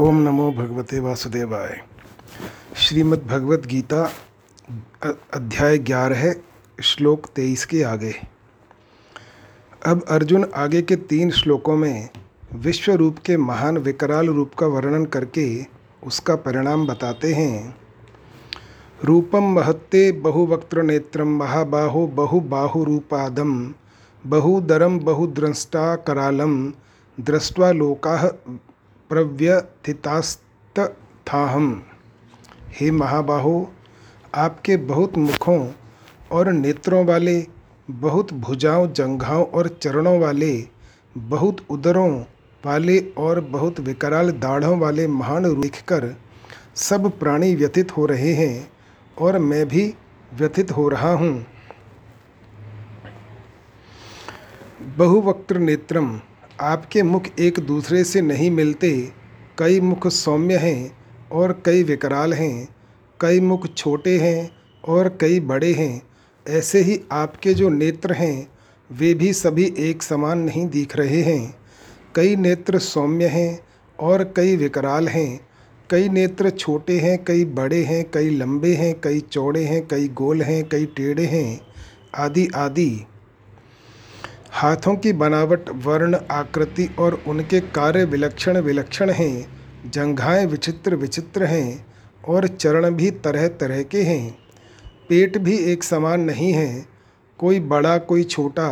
ओम नमो भगवते वासुदेवाय। श्रीमद् भगवत गीता अध्याय ग्यारह, श्लोक तेईस के आगे। अब अर्जुन आगे के तीन श्लोकों में विश्व रूप के महान विकराल रूप का वर्णन करके उसका परिणाम बताते हैं। रूपम महत्ते बहुवक्त्र नेत्रम महाबाहो बहुबाहुरूपादम बहुदरम बहुद्रष्टा करालम लोका प्रव्यथितास्तथाहम हे महाबाहो, आपके बहुत मुखों और नेत्रों वाले, बहुत भुजाओं, जंघाओं और चरणों वाले, बहुत उदरों वाले और बहुत विकराल दाढ़ों वाले महान रूप देखकर सब प्राणी व्यथित हो रहे हैं और मैं भी व्यथित हो रहा हूँ। बहुवक्त्र नेत्रम आपके मुख एक दूसरे से नहीं मिलते। कई मुख सौम्य हैं और कई विकराल हैं। कई मुख छोटे हैं और कई बड़े हैं। ऐसे ही आपके जो नेत्र हैं, वे भी सभी एक समान नहीं दिख रहे हैं। कई नेत्र सौम्य हैं और कई विकराल हैं। कई नेत्र छोटे हैं, कई बड़े हैं, कई लंबे हैं, कई चौड़े हैं, कई गोल हैं, कई टेढ़े हैं। आदि आदि। हाथों की बनावट, वर्ण, आकृति और उनके कार्य विलक्षण विलक्षण हैं, जंघाएँ विचित्र विचित्र हैं और चरण भी तरह तरह के हैं। पेट भी एक समान नहीं है, कोई बड़ा, कोई छोटा,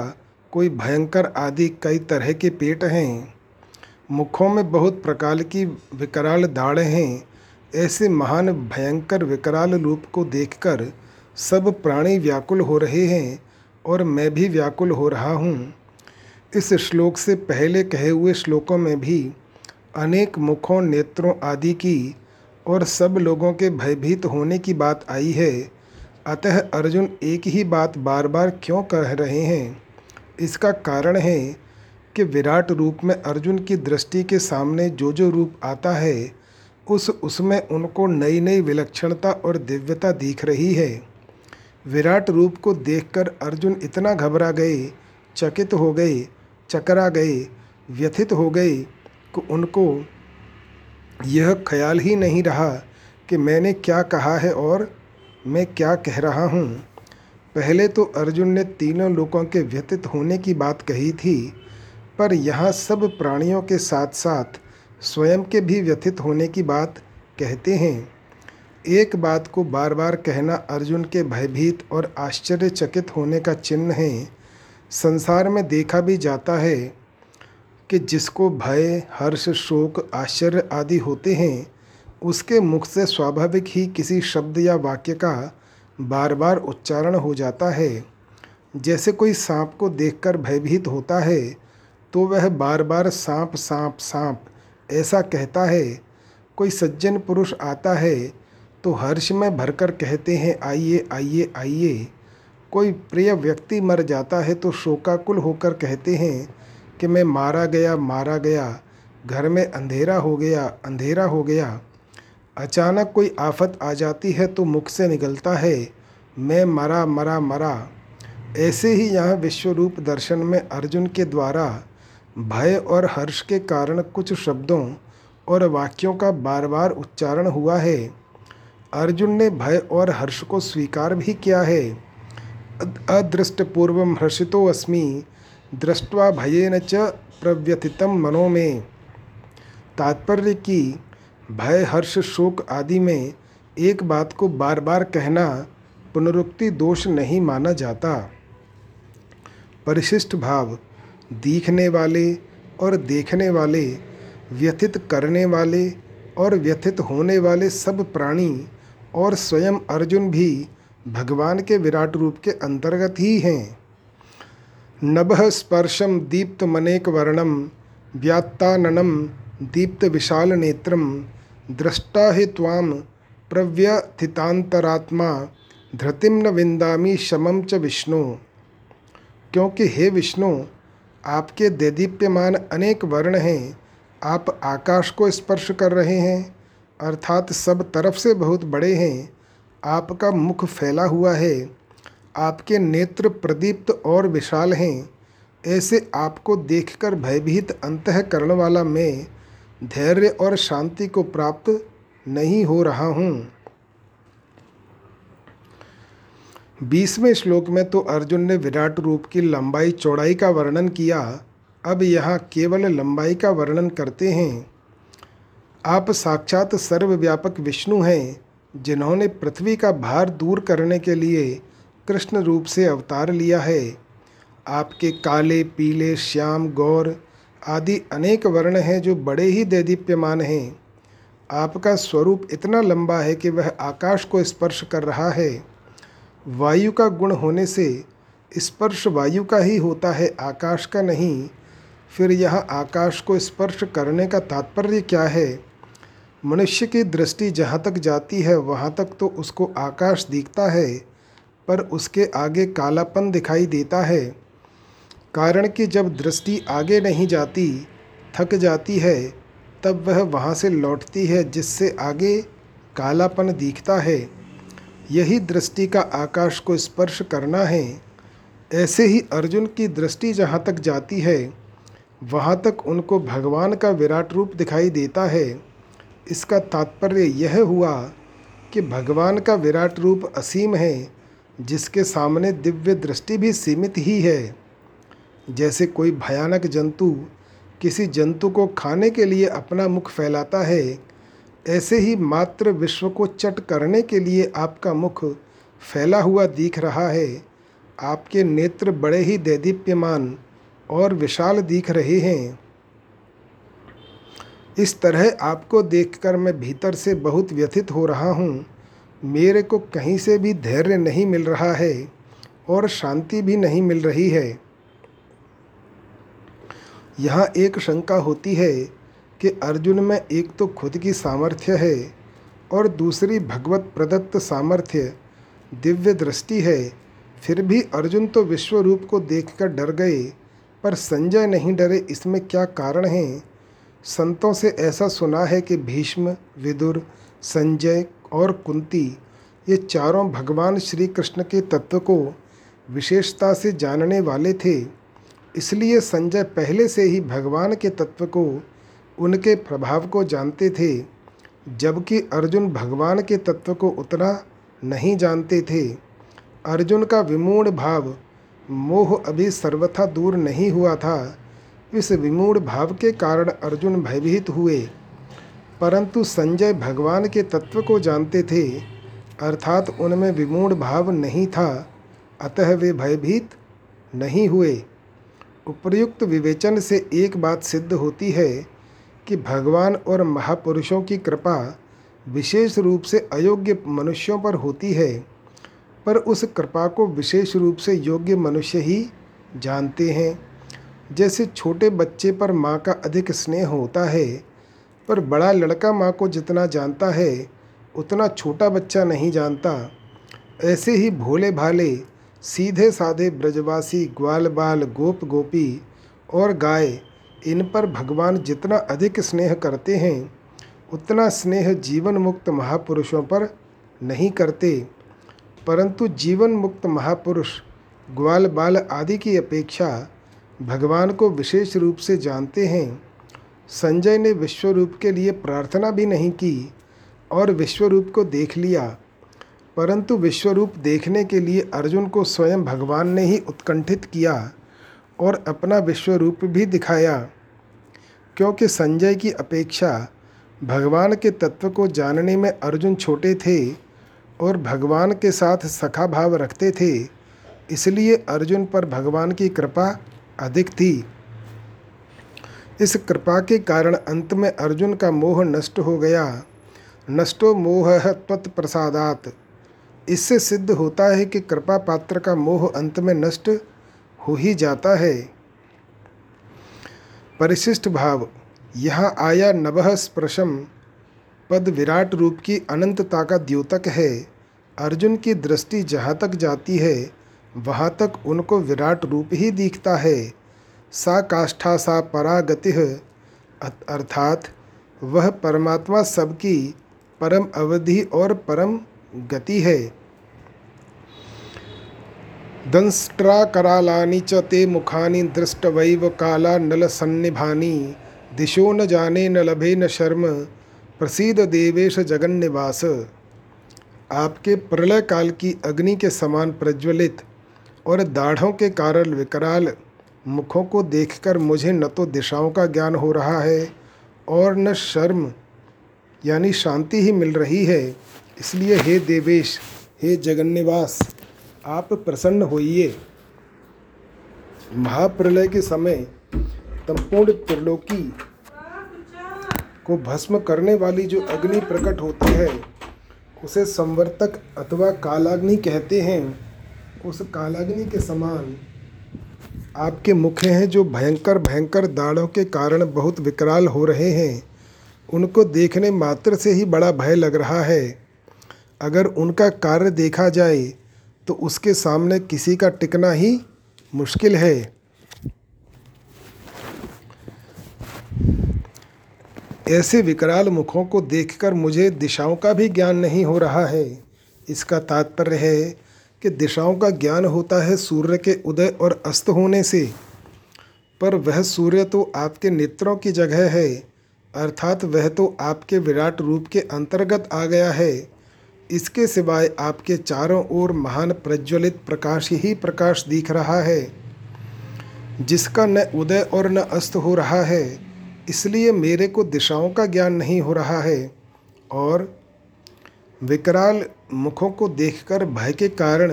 कोई भयंकर आदि कई तरह के पेट हैं। मुखों में बहुत प्रकार की विकराल दाढ़ें हैं, ऐसे महान, भयंकर विकराल रूप को देखकर सब प्राणी व्याकुल हो रहे हैं और मैं भी व्याकुल हो रहा हूँ। इस श्लोक से पहले कहे हुए श्लोकों में भी अनेक मुखों, नेत्रों आदि की और सब लोगों के भयभीत होने की बात आई है। अतः अर्जुन एक ही बात बार बार क्यों कह रहे हैं? इसका कारण है कि विराट रूप में अर्जुन की दृष्टि के सामने जो जो रूप आता है उस उसमें उनको नई नई विलक्षणता और दिव्यता दिख रही है। विराट रूप को देखकर अर्जुन इतना घबरा गए, चकित हो गए, चकरा गए, व्यथित हो गए कि उनको यह ख्याल ही नहीं रहा कि मैंने क्या कहा है और मैं क्या कह रहा हूँ। पहले तो अर्जुन ने तीनों लोगों के व्यथित होने की बात कही थी, पर यहाँ सब प्राणियों के साथ साथ स्वयं के भी व्यथित होने की बात कहते हैं। एक बात को बार बार कहना अर्जुन के भयभीत और आश्चर्यचकित होने का चिन्ह है संसार में देखा भी जाता है कि जिसको भय, हर्ष, शोक, आश्चर्य आदि होते हैं, उसके मुख से स्वाभाविक ही किसी शब्द या वाक्य का बार बार उच्चारण हो जाता है। जैसे कोई सांप को देखकर भयभीत होता है तो वह बार बार सांप सांप सांप ऐसा कहता है, कोई सज्जन पुरुष आता है तो हर्ष में भरकर कहते हैं, आइए आइए आइए। कोई प्रिय व्यक्ति मर जाता है तो शोकाकुल होकर कहते हैं कि मैं मारा गया मारा गया। घर में अंधेरा हो गया, अंधेरा हो गया। अचानक कोई आफत आ जाती है तो मुख से निकलता है। मैं मरा मरा मरा। ऐसे ही यहाँ विश्वरूप दर्शन में अर्जुन के द्वारा भय और हर्ष के कारण कुछ शब्दों और वाक्यों का बार बार उच्चारण हुआ है। अर्जुन ने भय और हर्ष को स्वीकार भी किया है। अदृष्टपूर्व हर्षितो अस्मि, दृष्ट्वा भयेन च प्रव्यथितम मनो में। तात्पर्य की भय, हर्ष, शोक आदि में एक बात को बार बार कहना पुनरुक्ति दोष नहीं माना जाता। परिशिष्ट भाव, दिखने वाले और देखने वाले, व्यथित करने वाले और व्यथित होने वाले सब प्राणी और स्वयं अर्जुन भी भगवान के विराट रूप के अंतर्गत ही हैं। नभ स्पर्शम दीप्त मनेक वर्णम व्यात्ताननम दीप्त विशाल नेत्रम दृष्टा हि ताम प्रव्यथितांतरात्मा धृतिम न विंदामी शमम च विष्णु। क्योंकि हे विष्णु, आपके देदीप्यमान अनेक वर्ण हैं, आप आकाश को स्पर्श कर रहे हैं। अर्थात सब तरफ़ से बहुत बड़े हैं। आपका मुख फैला हुआ है। आपके नेत्र प्रदीप्त और विशाल हैं। ऐसे आपको देखकर भयभीत अंतकरण वाला मैं धैर्य और शांति को प्राप्त नहीं हो रहा हूँ। बीसवें श्लोक में तो अर्जुन ने विराट रूप की लंबाई चौड़ाई का वर्णन किया। अब यहाँ केवल लंबाई का वर्णन करते हैं। आप साक्षात सर्वव्यापक विष्णु हैं, जिन्होंने पृथ्वी का भार दूर करने के लिए कृष्ण रूप से अवतार लिया है। आपके काले, पीले, श्याम, गौर आदि अनेक वर्ण हैं जो बड़े ही दैदीप्यमान हैं। आपका स्वरूप इतना लंबा है कि वह आकाश को स्पर्श कर रहा है। वायु का गुण होने से स्पर्श वायु का ही होता है, आकाश का नहीं। फिर यह आकाश को स्पर्श करने का तात्पर्य क्या है? मनुष्य की दृष्टि जहाँ तक जाती है, वहाँ तक तो उसको आकाश दिखता है, पर उसके आगे कालापन दिखाई देता है। कारण कि जब दृष्टि आगे नहीं जाती, थक जाती है, तब वह वहाँ से लौटती है, जिससे आगे कालापन दिखता है। यही दृष्टि का आकाश को स्पर्श करना है। ऐसे ही अर्जुन की दृष्टि जहाँ तक जाती है, वहाँ तक उनको भगवान का विराट रूप दिखाई देता है। इसका तात्पर्य यह हुआ कि भगवान का विराट रूप असीम है, जिसके सामने दिव्य दृष्टि भी सीमित ही है। जैसे कोई भयानक जंतु किसी जंतु को खाने के लिए अपना मुख फैलाता है, ऐसे ही मात्र विश्व को चट करने के लिए आपका मुख फैला हुआ दिख रहा है। आपके नेत्र बड़े ही दैदीप्यमान और विशाल दिख रहे हैं। इस तरह आपको देखकर मैं भीतर से बहुत व्यथित हो रहा हूँ। मेरे को कहीं से भी धैर्य नहीं मिल रहा है और शांति भी नहीं मिल रही है। यहाँ एक शंका होती है कि अर्जुन में एक तो खुद की सामर्थ्य है और दूसरी भगवत प्रदत्त सामर्थ्य, दिव्य दृष्टि है। फिर भी अर्जुन तो विश्व रूप को देखकर डर गए, पर संजय नहीं डरे, इसमें क्या कारण है? संतों से ऐसा सुना है कि भीष्म, विदुर, संजय और कुंती, ये चारों भगवान श्री कृष्ण के तत्व को विशेषता से जानने वाले थे। इसलिए संजय पहले से ही भगवान के तत्व को, उनके प्रभाव को जानते थे, जबकि अर्जुन भगवान के तत्व को उतना नहीं जानते थे। अर्जुन का विमूढ़ भाव, मोह अभी सर्वथा दूर नहीं हुआ था। इस विमूढ़ भाव के कारण अर्जुन भयभीत हुए। परंतु संजय भगवान के तत्व को जानते थे, अर्थात उनमें विमूढ़ भाव नहीं था, अतः वे भयभीत नहीं हुए। उपर्युक्त विवेचन से एक बात सिद्ध होती है कि भगवान और महापुरुषों की कृपा विशेष रूप से अयोग्य मनुष्यों पर होती है, पर उस कृपा को विशेष रूप से योग्य मनुष्य ही जानते हैं। जैसे छोटे बच्चे पर माँ का अधिक स्नेह होता है, पर बड़ा लड़का माँ को जितना जानता है, उतना छोटा बच्चा नहीं जानता। ऐसे ही भोले भाले, सीधे साधे ब्रजवासी, ग्वाल बाल, गोप गोपी और गाय, इन पर भगवान जितना अधिक स्नेह करते हैं, उतना स्नेह जीवन मुक्त महापुरुषों पर नहीं करते। परंतु जीवन मुक्त महापुरुष, ग्वाल बाल आदि की अपेक्षा भगवान को विशेष रूप से जानते हैं। संजय ने विश्वरूप के लिए प्रार्थना भी नहीं की और विश्वरूप को देख लिया। परंतु विश्वरूप देखने के लिए अर्जुन को स्वयं भगवान ने ही उत्कंठित किया और अपना विश्वरूप भी दिखाया। क्योंकि संजय की अपेक्षा भगवान के तत्व को जानने में अर्जुन छोटे थे और भगवान के साथ सखा भाव रखते थे, इसलिए अर्जुन पर भगवान की कृपा अधिक थी। इस कृपा के कारण अंत में अर्जुन का मोह नष्ट हो गया। नष्टो मोह तत्प्रसादात इससे सिद्ध होता है कि कृपा पात्र का मोह अंत में नष्ट हो ही जाता है। परिशिष्ट भाव, यहाँ आया नवह स्प्रशम पद विराट रूप की अनंतता का द्योतक है। अर्जुन की दृष्टि जहाँ तक जाती है वहाँ तक उनको विराट रूप ही दिखता है। सा काष्ठा सा परागति अर्थात वह परमात्मा सबकी परम अवधि और परम गति है। दंष्ट्राकरालानि च ते मुखानि दृष्टवैव काला नलसन्निभानि दिशो न जाने न लभे न शर्म प्रसिद्ध देवेश जगन निवास आपके प्रलय काल की अग्नि के समान प्रज्वलित और दाढ़ों के कारण विकराल मुखों को देखकर मुझे न तो दिशाओं का ज्ञान हो रहा है और न शर्म, यानी शांति ही मिल रही है। इसलिए हे देवेश, हे जगन्निवास, आप प्रसन्न होइए। महाप्रलय के समय संपूर्ण त्रिलोकी को भस्म करने वाली जो अग्नि प्रकट होती है, उसे संवर्तक अथवा कालाग्नि कहते हैं। उस कालाग्नि के समान आपके मुख हैं जो भयंकर भयंकर दाढ़ों के कारण बहुत विकराल हो रहे हैं। उनको देखने मात्र से ही बड़ा भय लग रहा है। अगर उनका कार्य देखा जाए तो उसके सामने किसी का टिकना ही मुश्किल है। ऐसे विकराल मुखों को देखकर मुझे दिशाओं का भी ज्ञान नहीं हो रहा है। इसका तात्पर्य है कि दिशाओं का ज्ञान होता है सूर्य के उदय और अस्त होने से। पर वह सूर्य तो आपके नेत्रों की जगह है, अर्थात वह तो आपके विराट रूप के अंतर्गत आ गया है। इसके सिवाय आपके चारों ओर महान प्रज्वलित प्रकाश ही प्रकाश दिख रहा है, जिसका न उदय और न अस्त हो रहा है। इसलिए मेरे को दिशाओं का ज्ञान नहीं हो रहा है। और विकराल मुखों को देखकर भय के कारण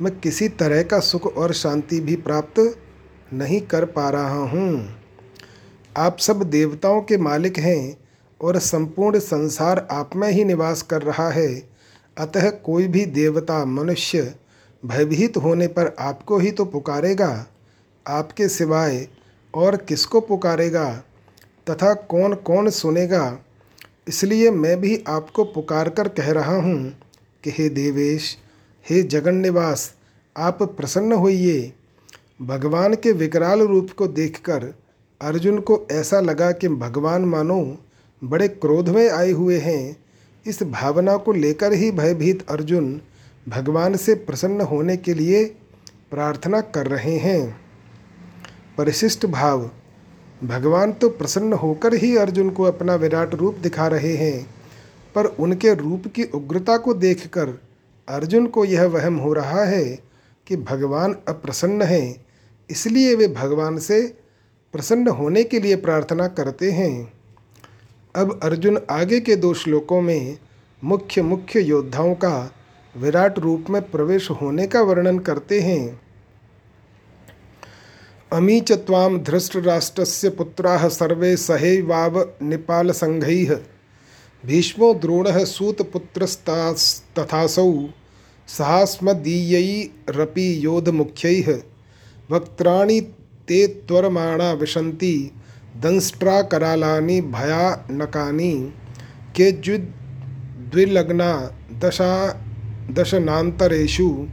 मैं किसी तरह का सुख और शांति भी प्राप्त नहीं कर पा रहा हूँ। आप सब देवताओं के मालिक हैं और संपूर्ण संसार आप में ही निवास कर रहा है। अतः कोई भी देवता मनुष्य भयभीत होने पर आपको ही तो पुकारेगा, आपके सिवाय और किसको पुकारेगा तथा कौन कौन सुनेगा। इसलिए मैं भी आपको पुकार कर कह रहा हूँ कि हे देवेश, हे जगन निवास आप प्रसन्न होइए। भगवान के विकराल रूप को देखकर अर्जुन को ऐसा लगा कि भगवान मानो बड़े क्रोध में आए हुए हैं। इस भावना को लेकर ही भयभीत अर्जुन भगवान से प्रसन्न होने के लिए प्रार्थना कर रहे हैं। परिशिष्ट भाव, भगवान तो प्रसन्न होकर ही अर्जुन को अपना विराट रूप दिखा रहे हैं। पर उनके रूप की उग्रता को देखकर अर्जुन को यह वहम हो रहा है कि भगवान अप्रसन्न हैं, इसलिए वे भगवान से प्रसन्न होने के लिए प्रार्थना करते हैं। अब अर्जुन आगे के दो श्लोकों में मुख्य मुख्य योद्धाओं का विराट रूप में प्रवेश होने का वर्णन करते हैं। अमी च तां धृष्टराष्ट्रस्य पुत्राः सर्वे सहैवाव निपालसङ्घैः भीष्मो द्रोणः सूतपुत्रस्तथासौ सहास्मदीयैरपि योधमुख्यैः, वक्त्राणि ते त्वरमाणा विशन्ति, दंष्ट्राकरालानि भयानकानि केचिद्विलग्ना दशा दशनान्तरेषु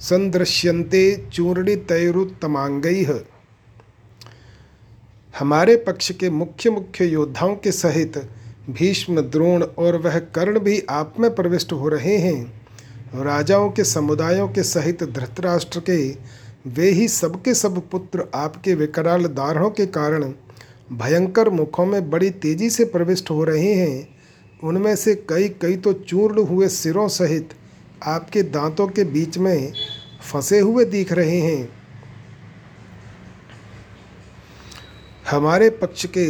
सन्दृश्यन्ते चूर्णितैरुत्तमाङ्गैः। हमारे पक्ष के मुख्य मुख्य योद्धाओं के सहित भीष्म द्रोण और वह कर्ण भी आप में प्रविष्ट हो रहे हैं राजाओं के समुदायों के सहित धृतराष्ट्र के, वे ही सबके सब पुत्र आपके विकराल दारों के कारण भयंकर मुखों में बड़ी तेज़ी से प्रविष्ट हो रहे हैं। उनमें से कई कई तो चूर्ण हुए सिरों सहित आपके दांतों के बीच में फंसे हुए दिख रहे हैं। हमारे पक्ष के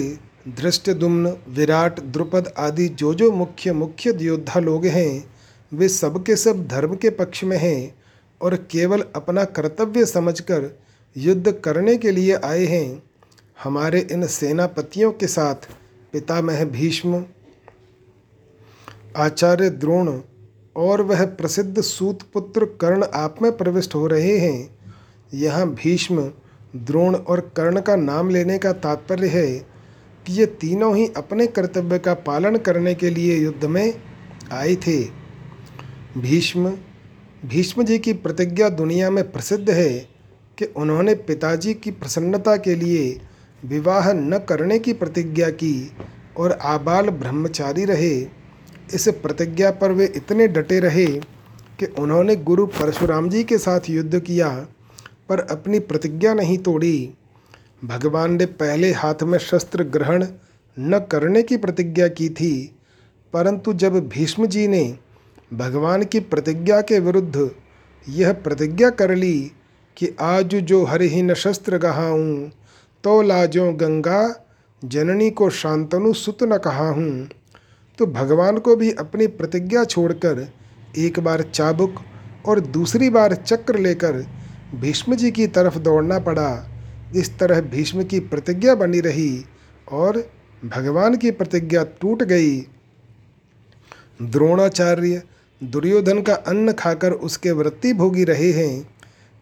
दृष्टदुम्न विराट, द्रुपद आदि जो जो मुख्य मुख्य योद्धा लोग हैं, वे सबके सब धर्म के पक्ष में हैं और केवल अपना कर्तव्य समझकर युद्ध करने के लिए आए हैं। हमारे इन सेनापतियों के साथ पितामह भीष्म, आचार्य द्रोण और वह प्रसिद्ध सूतपुत्र कर्ण आप में प्रविष्ट हो रहे हैं। यहाँ भीष्म, द्रोण और कर्ण का नाम लेने का तात्पर्य है कि ये तीनों ही अपने कर्तव्य का पालन करने के लिए युद्ध में आए थे। भीष्म भीष्म जी की प्रतिज्ञा दुनिया में प्रसिद्ध है कि उन्होंने पिताजी की प्रसन्नता के लिए विवाह न करने की प्रतिज्ञा की और आबाल ब्रह्मचारी रहे। इस प्रतिज्ञा पर वे इतने डटे रहे कि उन्होंने गुरु परशुराम जी के साथ युद्ध किया, पर अपनी प्रतिज्ञा नहीं तोड़ी। भगवान ने पहले हाथ में शस्त्र ग्रहण न करने की प्रतिज्ञा की थी, परंतु जब भीष्म जी ने भगवान की प्रतिज्ञा के विरुद्ध यह प्रतिज्ञा कर ली कि आज जो हरिहीन शस्त्र गहाऊँ तो लाजो गंगा जननी को शांतनु सुत न कहा हूँ तो भगवान को भी अपनी प्रतिज्ञा छोड़कर एक बार चाबुक और दूसरी बार चक्र लेकर भीष्म जी की तरफ़ दौड़ना पड़ा। इस तरह भीष्म की प्रतिज्ञा बनी रही और भगवान की प्रतिज्ञा टूट गई। द्रोणाचार्य दुर्योधन का अन्न खाकर उसके वृत्ति भोगी रहे हैं,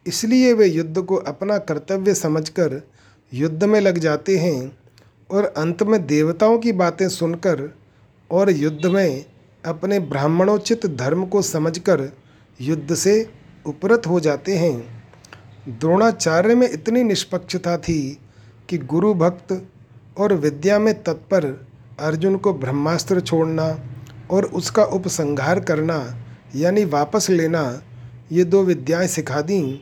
इसलिए वे युद्ध को अपना कर्तव्य समझकर युद्ध में लग जाते हैं और अंत में देवताओं की बातें सुनकर और युद्ध में अपने ब्राह्मणोचित धर्म को समझकर युद्ध से उपरत हो जाते हैं। द्रोणाचार्य में इतनी निष्पक्षता थी कि गुरु भक्त और विद्या में तत्पर अर्जुन को ब्रह्मास्त्र छोड़ना और उसका उपसंहार करना, यानी वापस लेना, ये दो विद्याएँ सिखा दीं।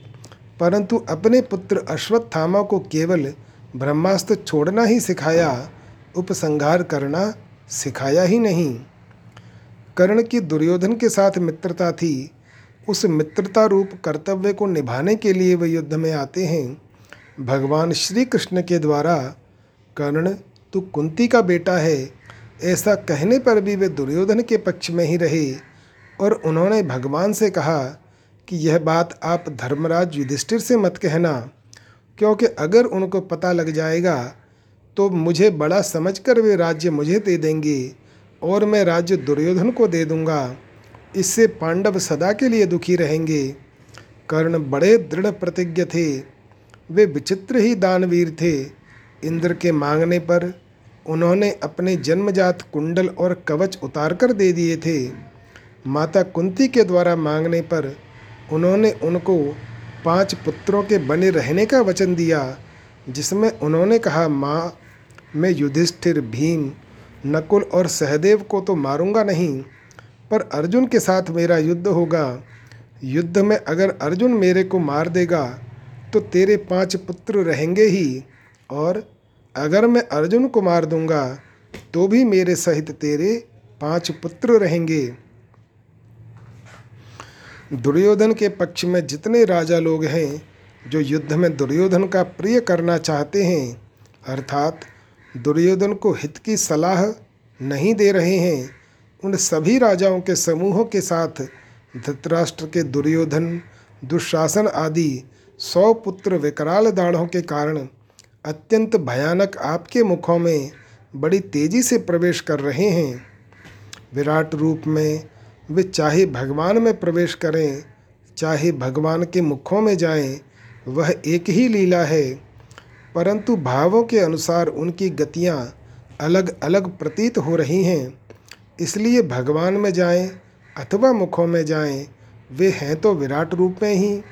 परंतु अपने पुत्र अश्वत्थामा को केवल ब्रह्मास्त्र छोड़ना ही सिखाया, उपसंहार करना सिखाया ही नहीं। कर्ण की दुर्योधन के साथ मित्रता थी उस मित्रता रूप कर्तव्य को निभाने के लिए वे युद्ध में आते हैं। भगवान श्री कृष्ण के द्वारा कर्ण, तू कुंती का बेटा है। ऐसा कहने पर भी वे दुर्योधन के पक्ष में ही रहे और उन्होंने भगवान से कहा कि यह बात आप धर्मराज युधिष्ठिर से मत कहना, क्योंकि अगर उनको पता लग जाएगा तो मुझे बड़ा समझकर वे राज्य मुझे दे देंगे और मैं राज्य दुर्योधन को दे दूँगा। इससे पांडव सदा के लिए दुखी रहेंगे। कर्ण बड़े दृढ़ प्रतिज्ञ थे। वे विचित्र ही दानवीर थे। इंद्र के मांगने पर उन्होंने अपने जन्मजात कुंडल और कवच उतार कर दे दिए थे। माता कुंती के द्वारा मांगने पर उन्होंने उनको पाँच पुत्रों के बने रहने का वचन दिया, जिसमें उन्होंने कहा, माँ, मैं युधिष्ठिर, भीम, नकुल और सहदेव को तो मारूँगा नहीं। पर अर्जुन के साथ मेरा युद्ध होगा। युद्ध में अगर अर्जुन मेरे को मार देगा तो तेरे पाँच पुत्र रहेंगे ही। और अगर मैं अर्जुन को मार दूँगा तो भी मेरे सहित तेरे पाँच पुत्र रहेंगे। दुर्योधन के पक्ष में जितने राजा लोग हैं, जो युद्ध में दुर्योधन का प्रिय करना चाहते हैं, अर्थात दुर्योधन को हित की सलाह नहीं दे रहे हैं उन सभी राजाओं के समूहों के साथ धृतराष्ट्र के दुर्योधन, दुशासन आदि सौ पुत्र विकराल दाढ़ों के कारण अत्यंत भयानक आपके मुखों में बड़ी तेज़ी से प्रवेश कर रहे हैं। विराट रूप में वे चाहे भगवान में प्रवेश करें, चाहे भगवान के मुखों में जाएँ, वह एक ही लीला है। परंतु भावों के अनुसार उनकी गतियाँ अलग अलग प्रतीत हो रही हैं। इसलिए भगवान में जाएँ अथवा मुखों में जाएँ, वे हैं तो विराट रूप में ही।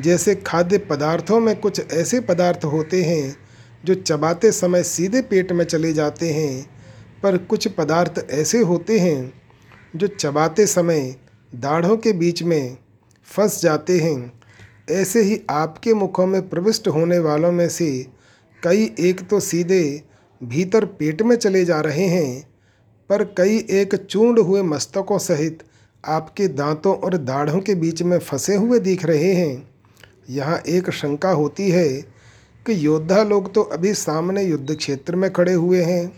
जैसे खाद्य पदार्थों में कुछ ऐसे पदार्थ होते हैं, जो चबाते समय सीधे पेट में चले जाते हैं, पर कुछ पदार्थ ऐसे होते हैं, जो चबाते समय दाढ़ों के बीच में फंस जाते हैं। ऐसे ही आपके मुखों में प्रविष्ट होने वालों में से कई एक तो सीधे भीतर पेट में चले जा रहे हैं पर कई एक चूर्ण हुए मस्तकों सहित आपके दांतों और दाढ़ों के बीच में फंसे हुए दिख रहे हैं। यहाँ एक शंका होती है कि योद्धा लोग तो अभी सामने युद्ध क्षेत्र में खड़े हुए हैं।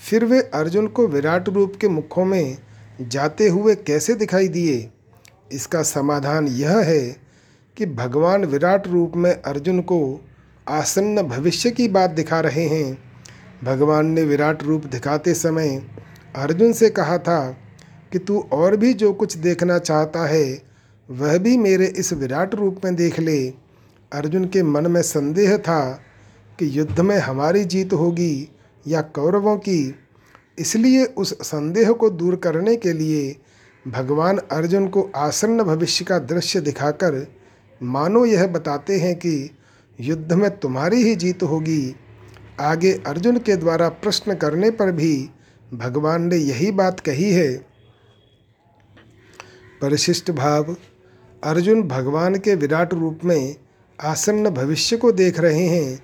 फिर वे अर्जुन को विराट रूप के मुखों में जाते हुए कैसे दिखाई दिए? इसका समाधान यह है कि भगवान विराट रूप में अर्जुन को आसन्न भविष्य की बात दिखा रहे हैं। भगवान ने विराट रूप दिखाते समय अर्जुन से कहा था कि तू और भी जो कुछ देखना चाहता है, वह भी मेरे इस विराट रूप में देख ले। अर्जुन के मन में संदेह था कि युद्ध में हमारी जीत होगी या कौरवों की। इसलिए उस संदेह को दूर करने के लिए भगवान अर्जुन को आसन्न भविष्य का दृश्य दिखाकर मानो यह बताते हैं कि युद्ध में तुम्हारी ही जीत होगी। आगे अर्जुन के द्वारा प्रश्न करने पर भी भगवान ने यही बात कही है। परिशिष्ट भाव, अर्जुन भगवान के विराट रूप में आसन्न भविष्य को देख रहे हैं।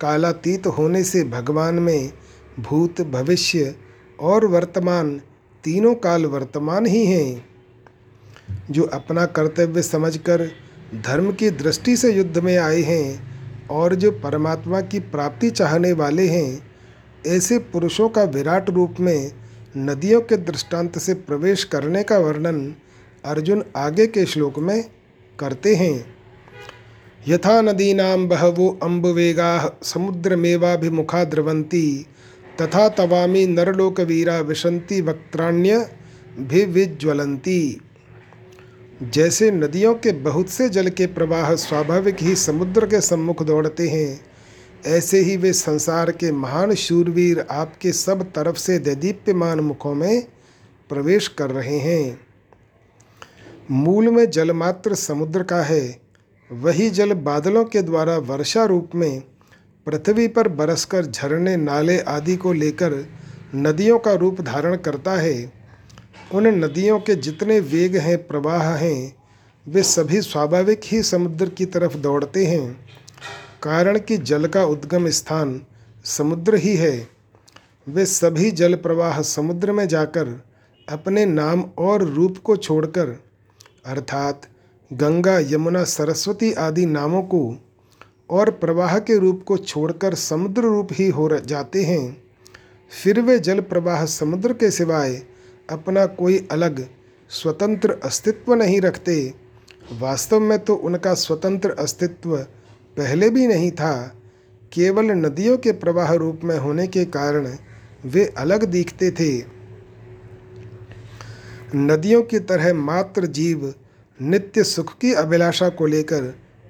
कालातीत होने से भगवान में भूत, भविष्य और वर्तमान तीनों काल वर्तमान ही हैं। जो अपना कर्तव्य समझकर धर्म की दृष्टि से युद्ध में आए हैं और जो परमात्मा की प्राप्ति चाहने वाले हैं ऐसे पुरुषों का विराट रूप में नदियों के दृष्टांत से प्रवेश करने का वर्णन अर्जुन आगे के श्लोक में करते हैं। यथा नदीनां बहवो अम्बवेगा समुद्रमेवाभिमुखा द्रवंती तथा तवामी नरलोकवीरा विशंति वक्त्राण्य भिविज्वलंती जैसे नदियों के बहुत से जल के प्रवाह स्वाभाविक ही समुद्र के सम्मुख दौड़ते हैं ऐसे ही वे संसार के महान शूरवीर आपके सब तरफ़ से दैदीप्यमान मुखों में प्रवेश कर रहे हैं। मूल में जलमात्र समुद्र का है, वही जल बादलों के द्वारा वर्षा रूप में पृथ्वी पर बरसकर झरने, नाले आदि को लेकर नदियों का रूप धारण करता है। उन नदियों के जितने वेग हैं, प्रवाह हैं, वे सभी स्वाभाविक ही समुद्र की तरफ़ दौड़ते हैं। कारण कि जल का उद्गम स्थान समुद्र ही है। वे सभी जल प्रवाह समुद्र में जाकर अपने नाम और रूप को छोड़कर, अर्थात गंगा, यमुना, सरस्वती आदि नामों को और प्रवाह के रूप को छोड़कर समुद्र रूप ही हो जाते हैं। फिर वे जल प्रवाह समुद्र के सिवाय अपना कोई अलग, स्वतंत्र अस्तित्व नहीं रखते। वास्तव में तो उनका स्वतंत्र अस्तित्व पहले भी नहीं था, केवल नदियों के प्रवाह रूप में होने के कारण वे अलग दिखते थे। नदियों की तरह मात्र जीव नित्य सुख की अभिलाषा को लेकर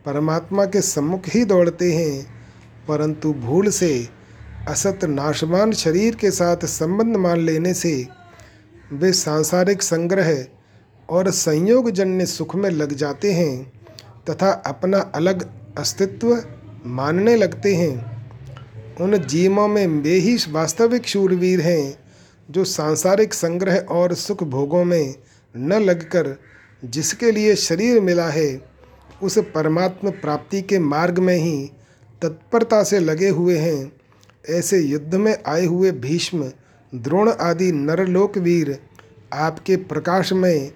परमात्मा के सम्मुख ही दौड़ते हैं, परंतु भूल से, असत नाशमान शरीर के साथ संबंध मान लेने से, वे सांसारिक संग्रह और संयोगजन्य सुख में लग जाते हैं, तथा अपना अलग अस्तित्व मानने लगते हैं। उन जीवों में वे ही वास्तविक शूरवीर हैं, जो सांसारिक संग्रह और सुख भोगों में न लगकर जिसके लिए शरीर मिला है, उस परमात्म प्राप्ति के मार्ग में ही तत्परता से लगे हुए हैं। ऐसे युद्ध में आए हुए भीष्म, द्रोण आदि नरलोक वीर आपके प्रकाश में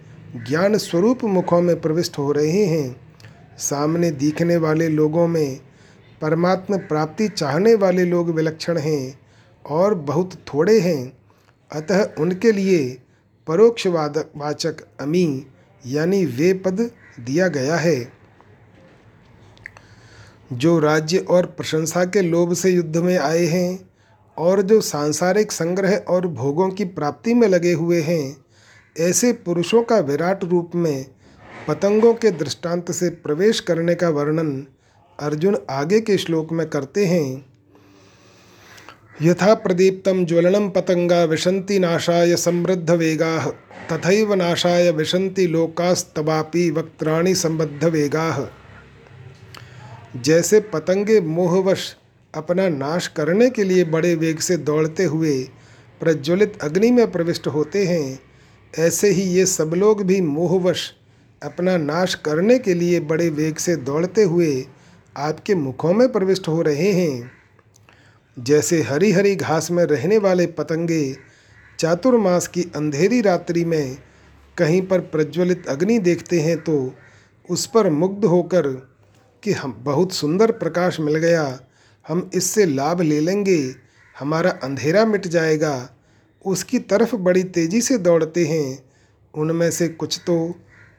ज्ञान स्वरूप मुखों में प्रविष्ट हो रहे हैं। सामने दिखने वाले लोगों में परमात्म प्राप्ति चाहने वाले लोग विलक्षण हैं और बहुत थोड़े हैं। अतः उनके लिए परोक्ष वाचक अमी, यानी वे पद दिया गया है। जो राज्य और प्रशंसा के लोभ से युद्ध में आए हैं और जो सांसारिक संग्रह और भोगों की प्राप्ति में लगे हुए हैं, ऐसे पुरुषों का विराट रूप में पतंगों के दृष्टांत से प्रवेश करने का वर्णन अर्जुन आगे के श्लोक में करते हैं। यथा प्रदीप्तम ज्वलनम पतंगा विशंति नाशाय समृद्ध वेगा, तथैव नाशाय विशंति लोकास्तवापि वक्त्राणि संबद्ध वेगा। जैसे पतंगे मोहवश अपना नाश करने के लिए बड़े वेग से दौड़ते हुए प्रज्वलित अग्नि में प्रविष्ट होते हैं, ऐसे ही ये सब लोग भी मोहवश अपना नाश करने के लिए बड़े वेग से दौड़ते हुए आपके मुखों में प्रविष्ट हो रहे हैं। जैसे हरी हरी घास में रहने वाले पतंगे चातुर्मास की अंधेरी रात्रि में कहीं पर प्रज्वलित अग्नि देखते हैं तो उस पर मुग्ध होकर कि हम बहुत सुंदर प्रकाश मिल गया, हम इससे लाभ ले लेंगे, हमारा अंधेरा मिट जाएगा। उसकी तरफ़ बड़ी तेज़ी से दौड़ते हैं। उनमें से कुछ तो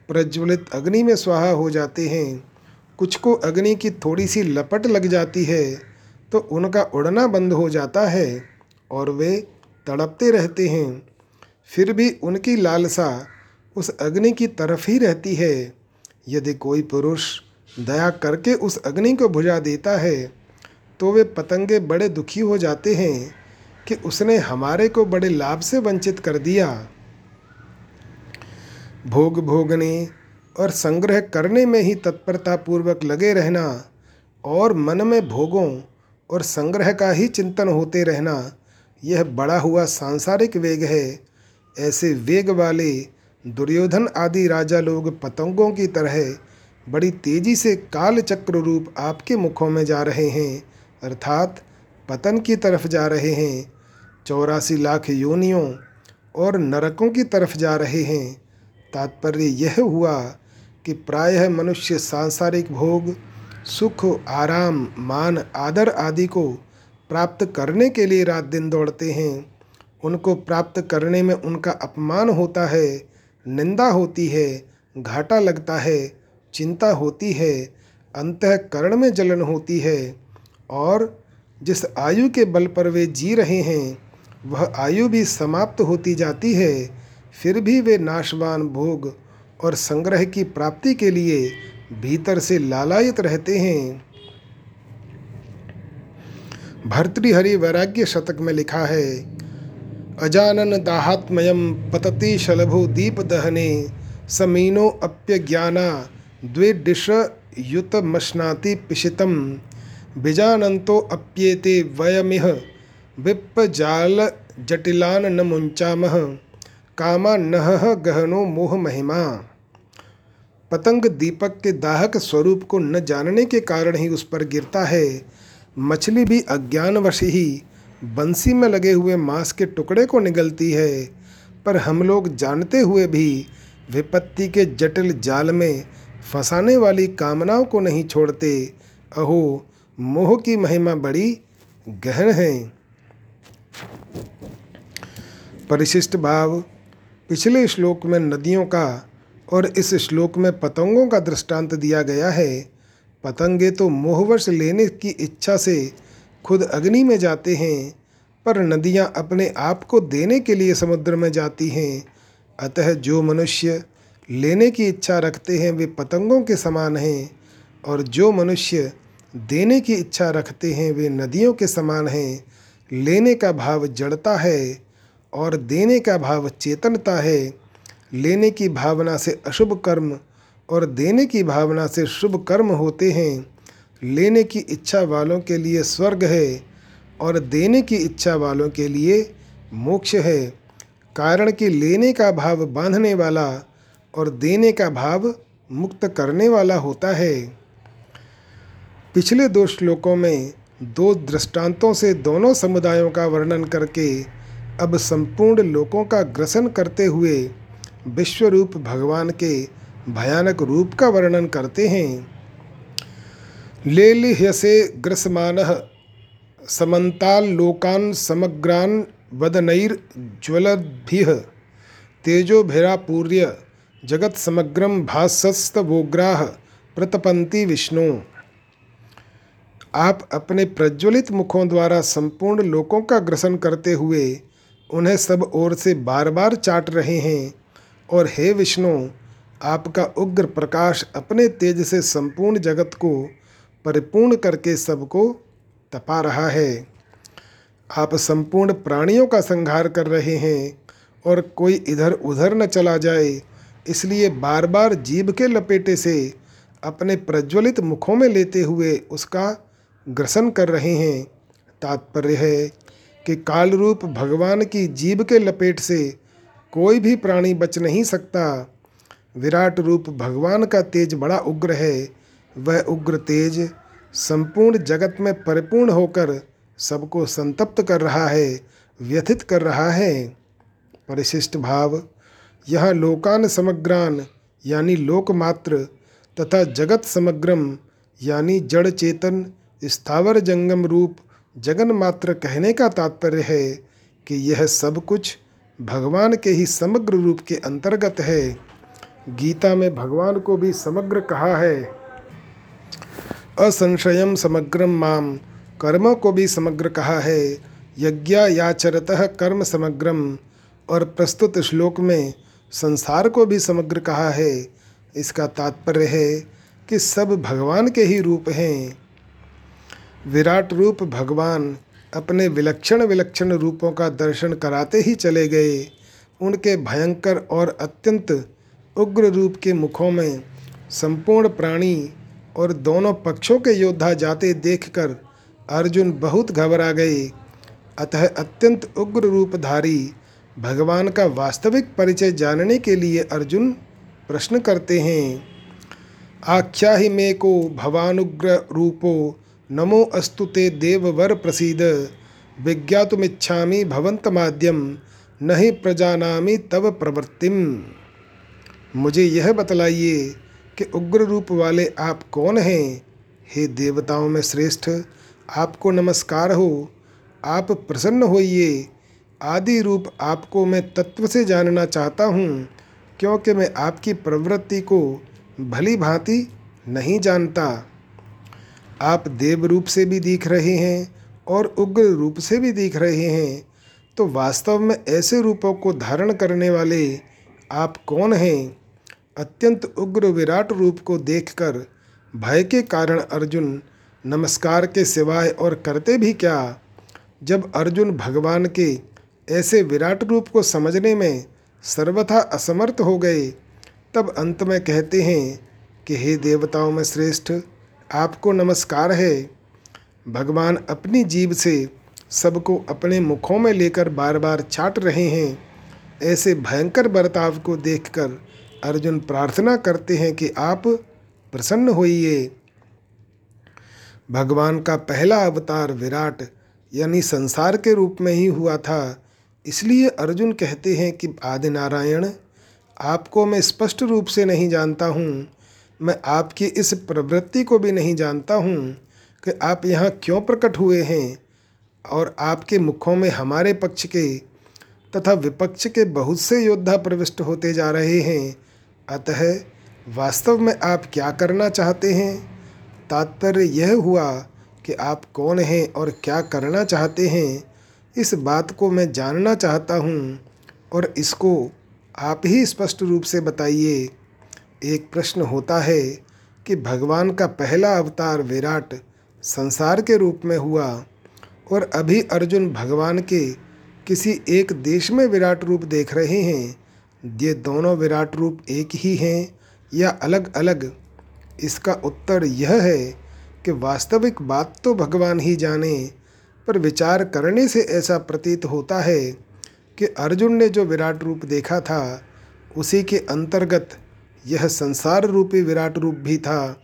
प्रज्वलित अग्नि में स्वाहा हो जाते हैं। कुछ को अग्नि की थोड़ी सी लपट लग जाती है तो उनका उड़ना बंद हो जाता है और वे तड़पते रहते हैं। फिर भी उनकी लालसा उस अग्नि की तरफ़ ही रहती है। यदि कोई पुरुष दया करके उस अग्नि को बुझा देता है तो वे पतंगे बड़े दुखी हो जाते हैं कि उसने हमारे को बड़े लाभ से वंचित कर दिया। भोग भोगने और संग्रह करने में ही तत्परता पूर्वक लगे रहना और मन में भोगों और संग्रह का ही चिंतन होते रहना, यह बड़ा हुआ सांसारिक वेग है। ऐसे वेग वाले दुर्योधन आदि राजा लोग पतंगों की तरह बड़ी तेज़ी से काल चक्र रूप आपके मुखों में जा रहे हैं, अर्थात पतन की तरफ़ जा रहे हैं, चौरासी लाख योनियों और नरकों की तरफ़ जा रहे हैं। तात्पर्य यह हुआ कि प्रायः मनुष्य सांसारिक भोग, सुख, आराम, मान, आदर आदि को प्राप्त करने के लिए रात दिन दौड़ते हैं। उनको प्राप्त करने में उनका अपमान होता है, निंदा होती है, घाटा लगता है, चिंता होती है, अंतकरण में जलन होती है और जिस आयु के बल पर वे जी रहे हैं, वह आयु भी समाप्त होती जाती है। फिर भी वे नाशवान भोग और संग्रह की प्राप्ति के लिए भीतर से लालायित रहते हैं। भर्तृहरि वैराग्य शतक में लिखा है, अजानन दाहात्मयम पतति शलभु दीप दहने समीनो अप्यज्ञाना द्विडिश युत मश्नाति पिशितम। बीजानंतो अप्येते वयमिह विप्पजाल जटिलान न मुंचामह कामा नह गहनो मोह महिमा। पतंग दीपक के दाहक स्वरूप को न जानने के कारण ही उस पर गिरता है। मछली भी अज्ञानवश ही बंसी में लगे हुए मांस के टुकड़े को निगलती है, पर हम लोग जानते हुए भी विपत्ति के जटिल जाल में फंसाने वाली कामनाओं को नहीं छोड़ते। अहो, मोह की महिमा बड़ी गहन है। परिशिष्ट भाव पिछले श्लोक में नदियों का और इस श्लोक में पतंगों का दृष्टांत दिया गया है। पतंगे तो मोहवश लेने की इच्छा से खुद अग्नि में जाते हैं, पर नदियाँ अपने आप को देने के लिए समुद्र में जाती हैं। अतः जो मनुष्य लेने की इच्छा रखते हैं, वे पतंगों के समान हैं, और जो मनुष्य देने की इच्छा रखते हैं, वे नदियों के समान हैं। लेने का भाव जड़ता है और देने का भाव चेतनता है। लेने की भावना से अशुभ कर्म और देने की भावना से शुभ कर्म होते हैं। लेने की इच्छा वालों के लिए स्वर्ग है और देने की इच्छा वालों के लिए मोक्ष है। कारण कि लेने का भाव बांधने वाला और देने का भाव मुक्त करने वाला होता है। पिछले दो श्लोकों में दो दृष्टांतों से दोनों समुदायों का वर्णन करके अब संपूर्ण लोकों का ग्रसन करते हुए विश्वरूप भगवान के भयानक रूप का वर्णन करते हैं। लेलिह्यसे ग्रसमान समन्ताल लोकान समग्रान वदनैर्ज्वलद्भिः तेजोभिरापूर्य जगत समग्रम भासस्तवोग्राह प्रतपंती विष्णु। आप अपने प्रज्वलित मुखों द्वारा संपूर्ण लोकों का ग्रसन करते हुए उन्हें सब ओर से बार बार चाट रहे हैं। और हे विष्णु, आपका उग्र प्रकाश अपने तेज से संपूर्ण जगत को परिपूर्ण करके सबको तपा रहा है। आप संपूर्ण प्राणियों का संहार कर रहे हैं और कोई इधर उधर न चला जाए। इसलिए बार बार जीभ के लपेटे से अपने प्रज्वलित मुखों में लेते हुए उसका ग्रसन कर रहे हैं। तात्पर्य है कि काल रूप भगवान की जीव के लपेट से कोई भी प्राणी बच नहीं सकता। विराट रूप भगवान का तेज बड़ा उग्र है। वह उग्र तेज संपूर्ण जगत में परिपूर्ण होकर सबको संतप्त कर रहा है, व्यथित कर रहा है। परिशिष्ट भाव, यह लोकान समग्रान, यानी लोकमात्र, तथा जगत समग्रम, यानी जड़ चेतन, स्थावर जंगम रूप जगन मात्र कहने का तात्पर्य है कि यह सब कुछ भगवान के ही समग्र रूप के अंतर्गत है। गीता में भगवान को भी समग्र कहा है। असंशयम समग्रम माम कर्म को भी समग्र कहा है। यज्ञ याचरत कर्म समग्रम और प्रस्तुत श्लोक में संसार को भी समग्र कहा है। इसका तात्पर्य है कि सब भगवान के ही रूप हैं। विराट रूप भगवान अपने विलक्षण विलक्षण रूपों का दर्शन कराते ही चले गए। उनके भयंकर और अत्यंत उग्र रूप के मुखों में संपूर्ण प्राणी और दोनों पक्षों के योद्धा जाते देखकर अर्जुन बहुत घबरा गए। अतः अत्यंत उग्र रूपधारी भगवान का वास्तविक परिचय जानने के लिए अर्जुन प्रश्न करते हैं आख्या ही मे को भवानुग्र रूपो नमो अस्तु ते देववर प्रसीद। विज्ञातुमिच्छामि भवंतमाद्यम नहीं प्रजानामि तव प्रवृत्तिम मुझे यह बतलाइए कि उग्र रूप वाले आप कौन हैं? हे देवताओं में श्रेष्ठ, आपको नमस्कार हो। आप प्रसन्न होइए। आदि रूप आपको मैं तत्व से जानना चाहता हूँ, क्योंकि मैं आपकी प्रवृत्ति को भली भांति नहीं जानता। आप देव रूप से भी दिख रहे हैं और उग्र रूप से भी दिख रहे हैं तो वास्तव में ऐसे रूपों को धारण करने वाले आप कौन हैं? अत्यंत उग्र विराट रूप को देखकर भय के कारण अर्जुन नमस्कार के सिवाय और करते भी क्या? जब अर्जुन भगवान के ऐसे विराट रूप को समझने में सर्वथा असमर्थ हो गए, तब अंत में कहते हैं कि, हे देवताओं में श्रेष्ठ आपको नमस्कार है। भगवान अपनी जीव से सबको अपने मुखों में लेकर बार बार चाट रहे हैं। ऐसे भयंकर बर्ताव को देखकर अर्जुन प्रार्थना करते हैं कि आप प्रसन्न होइए। भगवान का पहला अवतार विराट, यानी संसार के रूप में ही हुआ था। इसलिए अर्जुन कहते हैं कि आदि नारायण आपको मैं स्पष्ट रूप से नहीं जानता हूँ। मैं आपकी इस प्रवृत्ति को भी नहीं जानता हूँ कि आप यहाँ क्यों प्रकट हुए हैं और आपके मुखों में हमारे पक्ष के तथा विपक्ष के बहुत से योद्धा प्रविष्ट होते जा रहे हैं। अतः वास्तव में आप क्या करना चाहते हैं? तात्पर्य यह हुआ कि आप कौन हैं और क्या करना चाहते हैं? इस बात को मैं जानना चाहता हूँ और इसको आप ही स्पष्ट रूप से बताइए। एक प्रश्न होता है कि भगवान का पहला अवतार विराट संसार के रूप में हुआ और अभी अर्जुन भगवान के किसी एक देश में विराट रूप देख रहे हैं, ये दोनों विराट रूप एक ही हैं या अलग अलग इसका उत्तर यह है कि वास्तविक बात तो भगवान ही जाने, पर विचार करने से ऐसा प्रतीत होता है कि अर्जुन ने जो विराट रूप देखा था, उसी के अंतर्गत यह संसार रूपी विराट रूप भी था।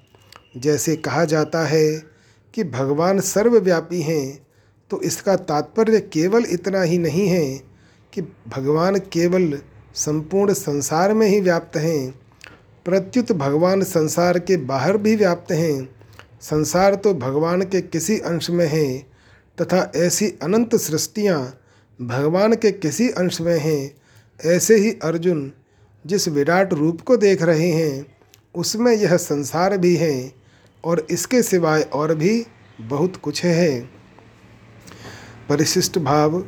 जैसे कहा जाता है कि भगवान सर्वव्यापी हैं तो इसका तात्पर्य केवल इतना ही नहीं है कि भगवान केवल संपूर्ण संसार में ही व्याप्त हैं। प्रत्युत भगवान संसार के बाहर भी व्याप्त हैं। संसार तो भगवान के किसी अंश में है, तथा ऐसी अनंत सृष्टियाँ भगवान के किसी अंश में हैं। ऐसे ही अर्जुन जिस विराट रूप को देख रहे हैं, उसमें यह संसार भी है और इसके सिवाय और भी बहुत कुछ है। परिशिष्ट भाव,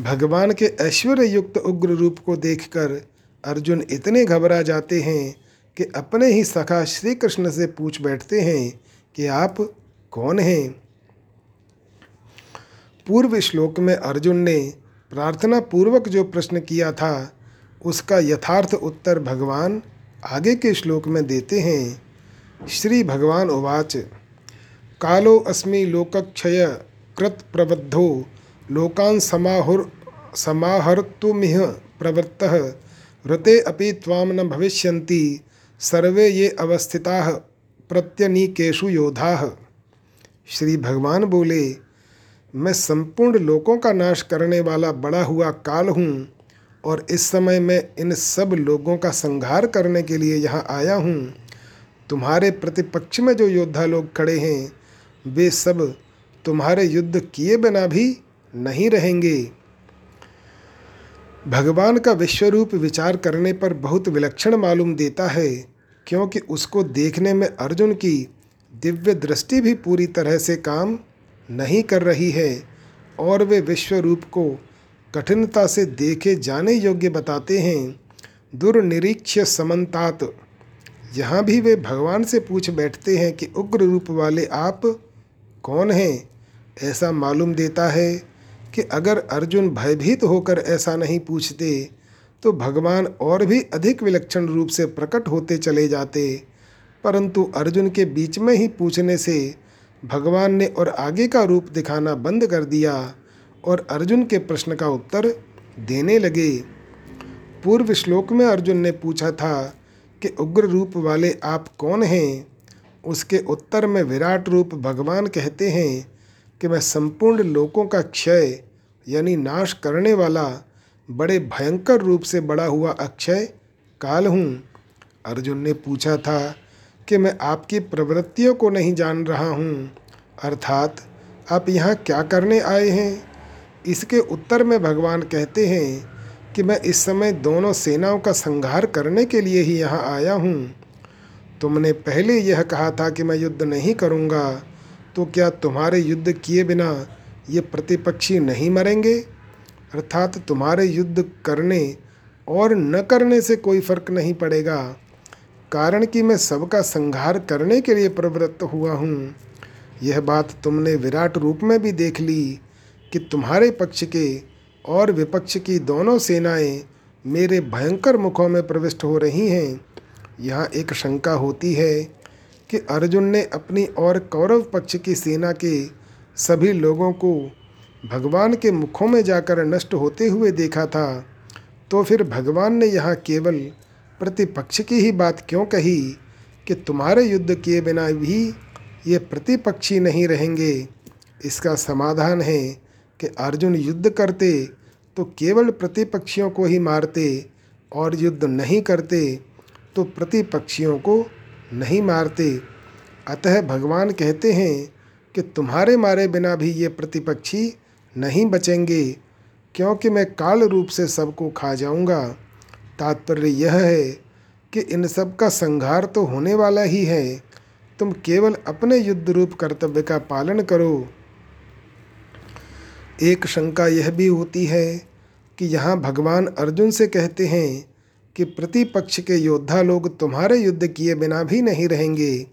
भगवान के ऐश्वर्य युक्त उग्र रूप को देखकर अर्जुन इतने घबरा जाते हैं कि अपने ही सखा श्री कृष्ण से पूछ बैठते हैं कि आप कौन हैं? पूर्व श्लोक में अर्जुन ने प्रार्थना पूर्वक जो प्रश्न किया था उसका यथार्थ उत्तर भगवान आगे के श्लोक में देते हैं। श्री भगवान उवाच, कालो अस्मि लोकक्षय कृत प्रबद्धो, लोकान समाहुर, समाहर्तुमिह प्रवृत्त, ऋते अपि ताम न भविष्यन्ति, सर्वे ये अवस्थिता प्रत्यनीकेशु योधा। श्री भगवान बोले, मैं संपूर्ण लोकों का नाश करने वाला बड़ा हुआ काल हूँ और इस समय मैं इन सब लोगों का संहार करने के लिए यहाँ आया हूँ। तुम्हारे प्रतिपक्ष में जो योद्धा लोग खड़े हैं, वे सब तुम्हारे युद्ध किए बिना भी नहीं रहेंगे। भगवान का विश्वरूप विचार करने पर बहुत विलक्षण मालूम देता है, क्योंकि उसको देखने में अर्जुन की दिव्य दृष्टि भी पूरी तरह से काम नहीं कर रही है, और वे विश्वरूप को कठिनता से देखे जाने योग्य बताते हैं। दुर्निरीक्ष्य समन्तात। यहाँ भी वे भगवान से पूछ बैठते हैं कि उग्र रूप वाले आप कौन हैं? ऐसा मालूम देता है कि अगर अर्जुन भयभीत होकर ऐसा नहीं पूछते तो भगवान और भी अधिक विलक्षण रूप से प्रकट होते चले जाते। परंतु अर्जुन के बीच में ही पूछने से भगवान ने और आगे का रूप दिखाना बंद कर दिया। और अर्जुन के प्रश्न का उत्तर देने लगे। पूर्व श्लोक में अर्जुन ने पूछा था कि उग्र रूप वाले आप कौन हैं? उसके उत्तर में विराट रूप भगवान कहते हैं कि मैं संपूर्ण लोकों का क्षय, यानी नाश करने वाला, बड़े भयंकर रूप से बड़ा हुआ अक्षय काल हूँ। अर्जुन ने पूछा था कि मैं आपकी प्रवृत्तियों को नहीं जान रहा हूँ। अर्थात आप यहाँ क्या करने आए हैं? इसके उत्तर में भगवान कहते हैं कि मैं इस समय दोनों सेनाओं का संहार करने के लिए ही यहाँ आया हूँ। तुमने पहले यह कहा था कि मैं युद्ध नहीं करूँगा तो क्या तुम्हारे युद्ध किए बिना ये प्रतिपक्षी नहीं मरेंगे? अर्थात तुम्हारे युद्ध करने और न करने से कोई फ़र्क नहीं पड़ेगा, कारण कि मैं सबका संहार करने के लिए प्रवृत्त हुआ हूँ। यह बात तुमने विराट रूप में भी देख ली कि तुम्हारे पक्ष के और विपक्ष की दोनों सेनाएँ मेरे भयंकर मुखों में प्रविष्ट हो रही हैं। यहाँ एक शंका होती है कि अर्जुन ने अपनी और कौरव पक्ष की सेना के सभी लोगों को भगवान के मुखों में जाकर नष्ट होते हुए देखा था तो फिर भगवान ने यहाँ केवल प्रतिपक्ष की ही बात क्यों कही कि तुम्हारे युद्ध किए बिना भी ये प्रतिपक्षी नहीं रहेंगे? इसका समाधान है कि अर्जुन युद्ध करते तो केवल प्रतिपक्षियों को ही मारते और युद्ध नहीं करते तो प्रतिपक्षियों को नहीं मारते। अतः भगवान कहते हैं कि तुम्हारे मारे बिना भी ये प्रतिपक्षी नहीं बचेंगे, क्योंकि मैं काल रूप से सबको खा जाऊँगा। तात्पर्य यह है कि इन सब का संहार तो होने वाला ही है। तुम केवल अपने युद्ध रूप कर्तव्य का पालन करो। एक शंका यह भी होती है कि यहाँ भगवान अर्जुन से कहते हैं कि प्रतिपक्ष के योद्धा लोग तुम्हारे युद्ध किए बिना भी नहीं रहेंगे।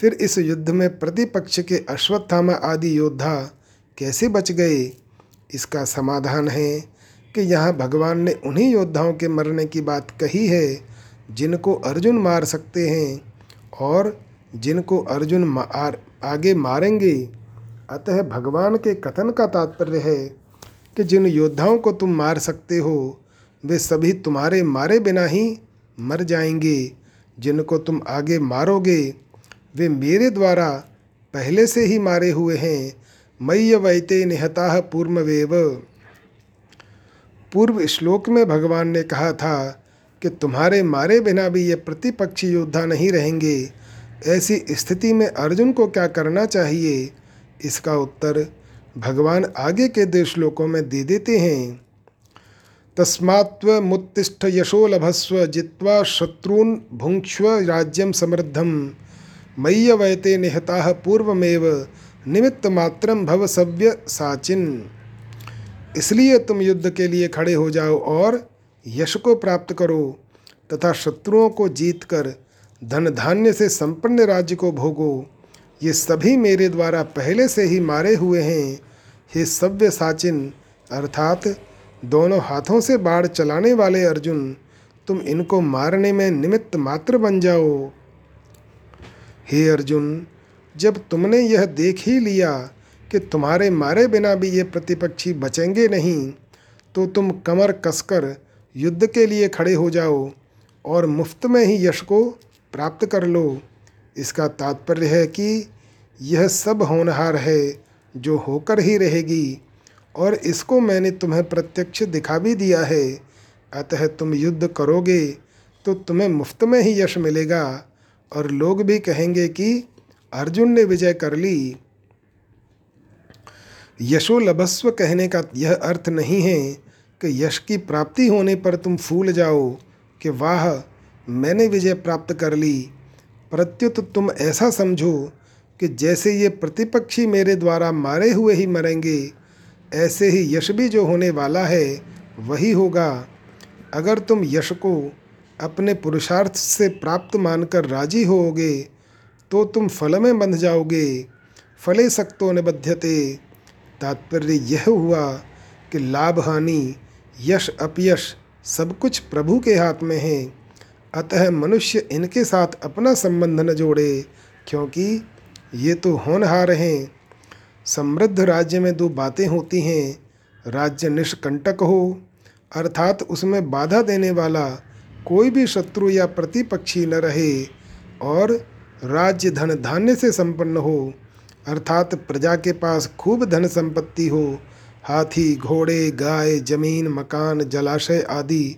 फिर इस युद्ध में प्रतिपक्ष के अश्वत्थामा आदि योद्धा कैसे बच गए? इसका समाधान है कि यहाँ भगवान ने उन्हीं योद्धाओं के मरने की बात कही है जिनको अर्जुन मार सकते हैं और जिनको अर्जुन मार, आगे मारेंगे। अतः भगवान के कथन का तात्पर्य है कि जिन योद्धाओं को तुम मार सकते हो, वे सभी तुम्हारे मारे बिना ही मर जाएँगे। जिनको तुम आगे मारोगे, वे मेरे द्वारा पहले से ही मारे हुए हैं। मय्य वैते निहता पूर्ववेव पूर्व श्लोक में भगवान ने कहा था कि तुम्हारे मारे बिना भी ये प्रतिपक्षी योद्धा नहीं रहेंगे। ऐसी स्थिति में अर्जुन को क्या करना चाहिए? इसका उत्तर भगवान आगे के दो श्लोकों में दे देते हैं। तस्मात्व मुत्तिष्ठ यशो लभस्व जित्वा शत्रून भुंक्ष्व राज्यम समृद्धम। मय्य वैते निहता पूर्वमेव निमित्त मात्रम भव सव्य साचिन। इसलिए तुम युद्ध के लिए खड़े हो जाओ और यश को प्राप्त करो, तथा शत्रुओं को जीतकर धन धान्य से संपन्न राज्य को भोगो। ये सभी मेरे द्वारा पहले से ही मारे हुए हैं। हे सव्य साचिन, अर्थात दोनों हाथों से बाढ़ चलाने वाले अर्जुन, तुम इनको मारने में निमित्त मात्र बन जाओ। हे अर्जुन, जब तुमने यह देख ही लिया कि तुम्हारे मारे बिना भी ये प्रतिपक्षी बचेंगे नहीं तो तुम कमर कसकर युद्ध के लिए खड़े हो जाओ और मुफ़्त में ही यश को प्राप्त कर लो। इसका तात्पर्य है कि यह सब होनहार है जो होकर ही रहेगी, और इसको मैंने तुम्हें प्रत्यक्ष दिखा भी दिया है। अतः तुम युद्ध करोगे तो तुम्हें मुफ़्त में ही यश मिलेगा, और लोग भी कहेंगे कि अर्जुन ने विजय कर ली। यशो लभस्व कहने का यह अर्थ नहीं है कि यश की प्राप्ति होने पर तुम फूल जाओ कि वाह, मैंने विजय प्राप्त कर ली। प्रत्युत तुम ऐसा समझो कि जैसे ये प्रतिपक्षी मेरे द्वारा मारे हुए ही मरेंगे, ऐसे ही यश भी जो होने वाला है, वही होगा। अगर तुम यश को अपने पुरुषार्थ से प्राप्त मानकर राज़ी होोगे तो तुम फल में बंध जाओगे, फले सक्तो निबध्यते। तात्पर्य यह हुआ कि लाभ हानि, यश अपयश सब कुछ प्रभु के हाथ में है। अतः मनुष्य इनके साथ अपना संबंध न जोड़े, क्योंकि ये तो होनहार हैं। समृद्ध राज्य में दो बातें होती हैं, राज्य निष्कंटक हो, अर्थात उसमें बाधा देने वाला कोई भी शत्रु या प्रतिपक्षी न रहे, और राज्य धन धान्य से संपन्न हो, अर्थात प्रजा के पास खूब धन संपत्ति हो, हाथी, घोड़े, गाय, ज़मीन, मकान, जलाशय आदि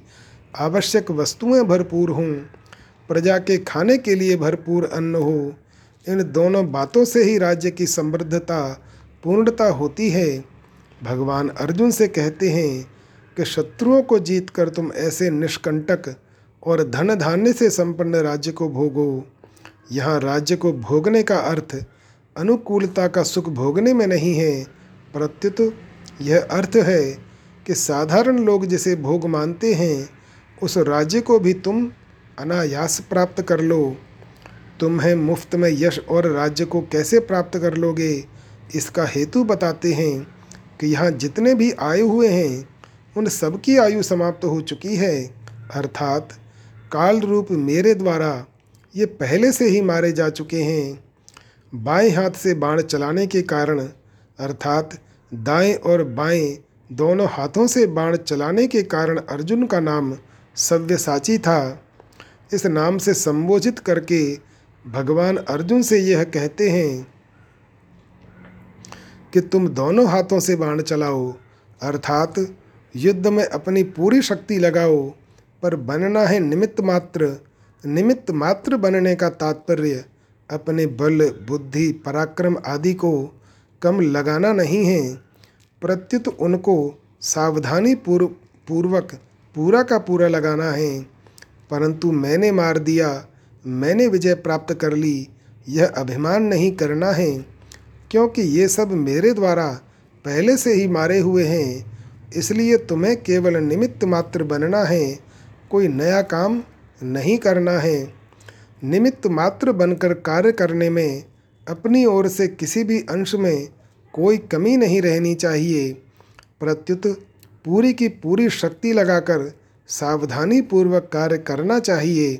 आवश्यक वस्तुएँ भरपूर हों, प्रजा के खाने के लिए भरपूर अन्न हो। इन दोनों बातों से ही राज्य की समृद्धता, पूर्णता होती है। भगवान अर्जुन से कहते हैं कि शत्रुओं को जीतकर तुम ऐसे निष्कंटक और धन धान्य से संपन्न राज्य को भोगो। यहाँ राज्य को भोगने का अर्थ अनुकूलता का सुख भोगने में नहीं है। प्रत्युत यह अर्थ है कि साधारण लोग जिसे भोग मानते हैं उस राज्य को भी तुम अनायास प्राप्त कर लो। तुम्हें मुफ़्त में यश और राज्य को कैसे प्राप्त कर लोगे, इसका हेतु बताते हैं कि यहाँ जितने भी आए हुए हैं, उन सबकी आयु समाप्त हो चुकी है। अर्थात काल रूप मेरे द्वारा ये पहले से ही मारे जा चुके हैं। बाएँ हाथ से बाण चलाने के कारण, अर्थात, दाएँ और बाएँ दोनों हाथों से बाण चलाने के कारण अर्जुन का नाम सव्यसाची था। इस नाम से संबोधित करके भगवान अर्जुन से यह कहते हैं कि तुम दोनों हाथों से बाण चलाओ, अर्थात युद्ध में अपनी पूरी शक्ति लगाओ, पर बनना है निमित्त मात्र। निमित्त मात्र बनने का तात्पर्य अपने बल, बुद्धि, पराक्रम आदि को कम लगाना नहीं है। प्रत्युत उनको सावधानी पूर्व पूर्वक पूरा का पूरा लगाना है, परंतु मैंने मार दिया, मैंने विजय प्राप्त कर ली, यह अभिमान नहीं करना है, क्योंकि ये सब मेरे द्वारा पहले से ही मारे हुए हैं, इसलिए तुम्हें केवल निमित्त मात्र बनना है, कोई नया काम नहीं करना है। निमित्त मात्र बनकर कार्य करने में, अपनी ओर से किसी भी अंश में कोई कमी नहीं रहनी चाहिए। प्रत्युत पूरी की पूरी शक्ति लगाकर सावधानी पूर्वक कार्य करना चाहिए।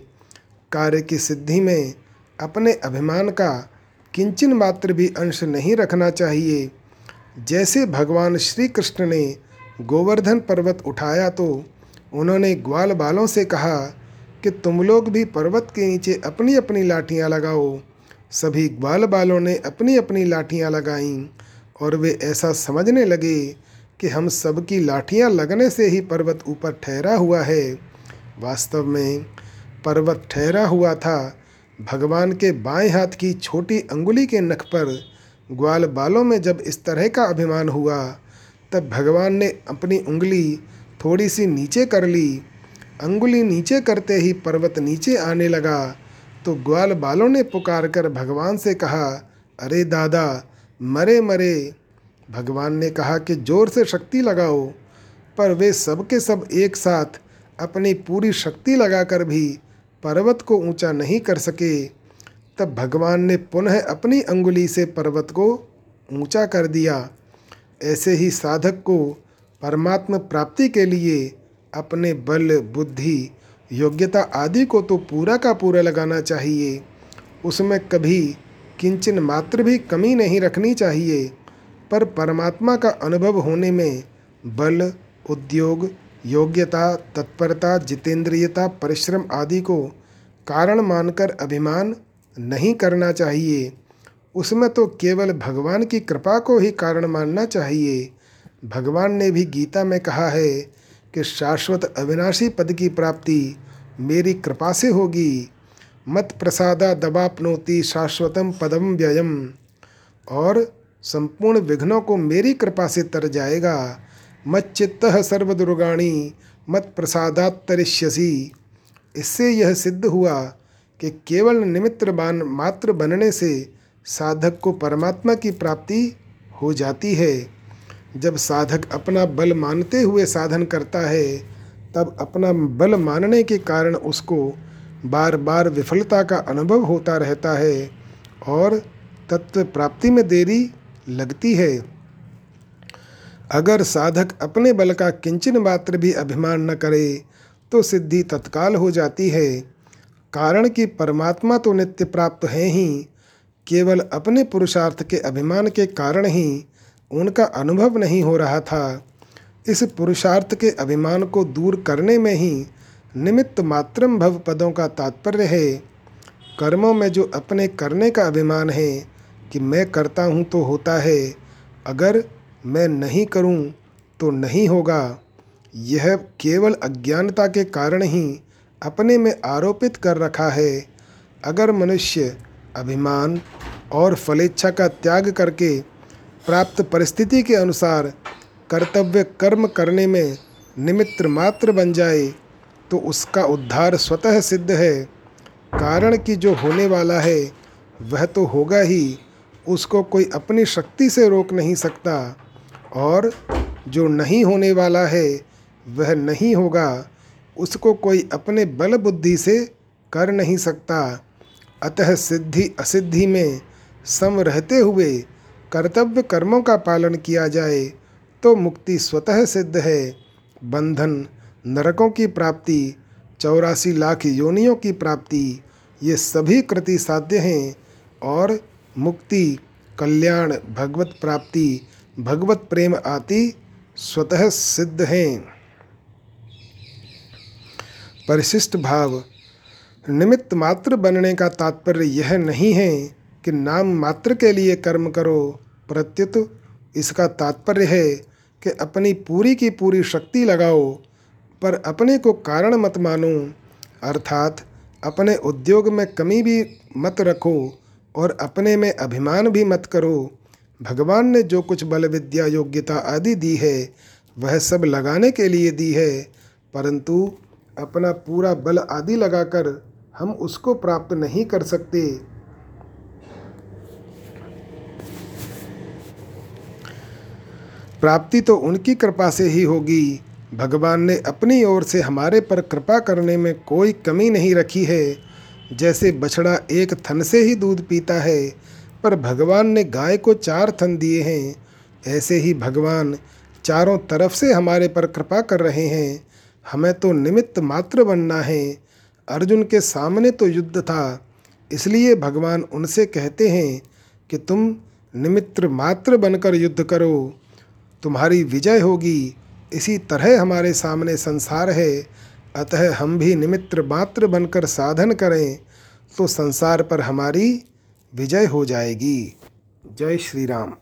कार्य की सिद्धि में अपने अभिमान का किंचन मात्र भी अंश नहीं रखना चाहिए। जैसे भगवान श्री कृष्ण ने गोवर्धन पर्वत उठाया तो उन्होंने ग्वाल बालों से कहा कि तुम लोग भी पर्वत के नीचे अपनी अपनी लाठियाँ लगाओ। सभी ग्वाल बालों ने अपनी अपनी लाठियाँ लगाईं और वे ऐसा समझने लगे कि हम सबकी लाठियाँ लगने से ही पर्वत ऊपर ठहरा हुआ है। वास्तव में पर्वत ठहरा हुआ था। भगवान के बाएँ हाथ की छोटी अंगुली के नख पर ग्वाल बालों में जब इस तरह का अभिमान हुआ, तब भगवान ने अपनी उंगली थोड़ी सी नीचे कर ली। अंगुली नीचे करते ही पर्वत नीचे आने लगा तो ग्वाल बालों ने पुकार कर भगवान से कहा, अरे दादा, मरे मरे भगवान ने कहा कि ज़ोर से शक्ति लगाओ, पर वे सब के सब एक साथ अपनी पूरी शक्ति लगाकर भी पर्वत को ऊँचा नहीं कर सके। तब भगवान ने पुनः अपनी अंगुली से पर्वत को ऊँचा कर दिया। ऐसे ही साधक को परमात्मा प्राप्ति के लिए अपने बल, बुद्धि, योग्यता आदि को तो पूरा का पूरा लगाना चाहिए। उसमें कभी किंचन मात्र भी कमी नहीं रखनी चाहिए। पर परमात्मा का अनुभव होने में बल, उद्योग, योग्यता, तत्परता, जितेंद्रियता, परिश्रम आदि को कारण मानकर अभिमान नहीं करना चाहिए। उसमें तो केवल भगवान की कृपा को ही कारण मानना चाहिए। भगवान ने भी गीता में कहा है कि शाश्वत अविनाशी पद की प्राप्ति मेरी कृपा से होगी। मत प्रसादा दबापनोति शाश्वतम पदम व्ययम। और संपूर्ण विघ्नों को मेरी कृपा से तर जाएगा। मत चित्त सर्वदुर्गाणी, मत प्रसादात तरिष्यसी इससे यह सिद्ध हुआ कि केवल निमित्र बान मात्र बनने से साधक को परमात्मा की प्राप्ति हो जाती है। जब साधक अपना बल मानते हुए साधन करता है, तब अपना बल मानने के कारण उसको बार बार विफलता का अनुभव होता रहता है और तत्व प्राप्ति में देरी लगती है। अगर साधक अपने बल का किंचन मात्र भी अभिमान न करे तो सिद्धि तत्काल हो जाती है। कारण कि परमात्मा तो नित्य प्राप्त है ही, केवल अपने पुरुषार्थ के अभिमान के कारण ही उनका अनुभव नहीं हो रहा था। इस पुरुषार्थ के अभिमान को दूर करने में ही निमित्त मात्रम भव पदों का तात्पर्य है। कर्मों में जो अपने करने का अभिमान है कि मैं करता हूँ तो होता है। अगर मैं नहीं करूँ तो नहीं होगा। यह केवल अज्ञानता के कारण ही अपने में आरोपित कर रखा है। अगर मनुष्य अभिमान और फलेच्छा का त्याग करके प्राप्त परिस्थिति के अनुसार कर्तव्य कर्म करने में निमित्र मात्र बन जाए तो उसका उद्धार स्वतः सिद्ध है। कारण कि जो होने वाला है, वह तो होगा ही। उसको कोई अपनी शक्ति से रोक नहीं सकता और जो नहीं होने वाला है, वह नहीं होगा। उसको कोई अपने बल बुद्धि से कर नहीं सकता। अतः सिद्धि असिद्धि में सम रहते हुए कर्तव्य कर्मों का पालन किया जाए तो मुक्ति स्वतः सिद्ध है। बंधन, नरकों की प्राप्ति, चौरासी लाख योनियों की प्राप्ति, ये सभी कृति साध्य हैं और मुक्ति, कल्याण, भगवत प्राप्ति, भगवत प्रेम आदि स्वतः सिद्ध हैं। परिशिष्ट भाव, निमित्त मात्र बनने का तात्पर्य यह नहीं है कि नाम मात्र के लिए कर्म करो, प्रत्युत इसका तात्पर्य है कि अपनी पूरी की पूरी शक्ति लगाओ, पर अपने को कारण मत मानो, अर्थात अपने उद्योग में कमी भी मत रखो और अपने में अभिमान भी मत करो। भगवान ने जो कुछ बल, विद्या, योग्यता आदि दी है, वह सब लगाने के लिए दी है। परंतु अपना पूरा बल आदि लगाकर हम उसको प्राप्त नहीं कर सकते। प्राप्ति तो उनकी कृपा से ही होगी। भगवान ने अपनी ओर से हमारे पर कृपा करने में कोई कमी नहीं रखी है। जैसे बछड़ा एक थन से ही दूध पीता है, पर भगवान ने गाय को चार थन दिए हैं। ऐसे ही भगवान चारों तरफ़ से हमारे पर कृपा कर रहे हैं। हमें तो निमित्त मात्र बनना है। अर्जुन के सामने तो युद्ध था, इसलिए भगवान उनसे कहते हैं कि तुम निमित्र मात्र बनकर युद्ध करो। तुम्हारी विजय होगी। इसी तरह हमारे सामने संसार है। अतः हम भी निमित्र मात्र बनकर साधन करें तो संसार पर हमारी विजय हो जाएगी। जय श्री राम।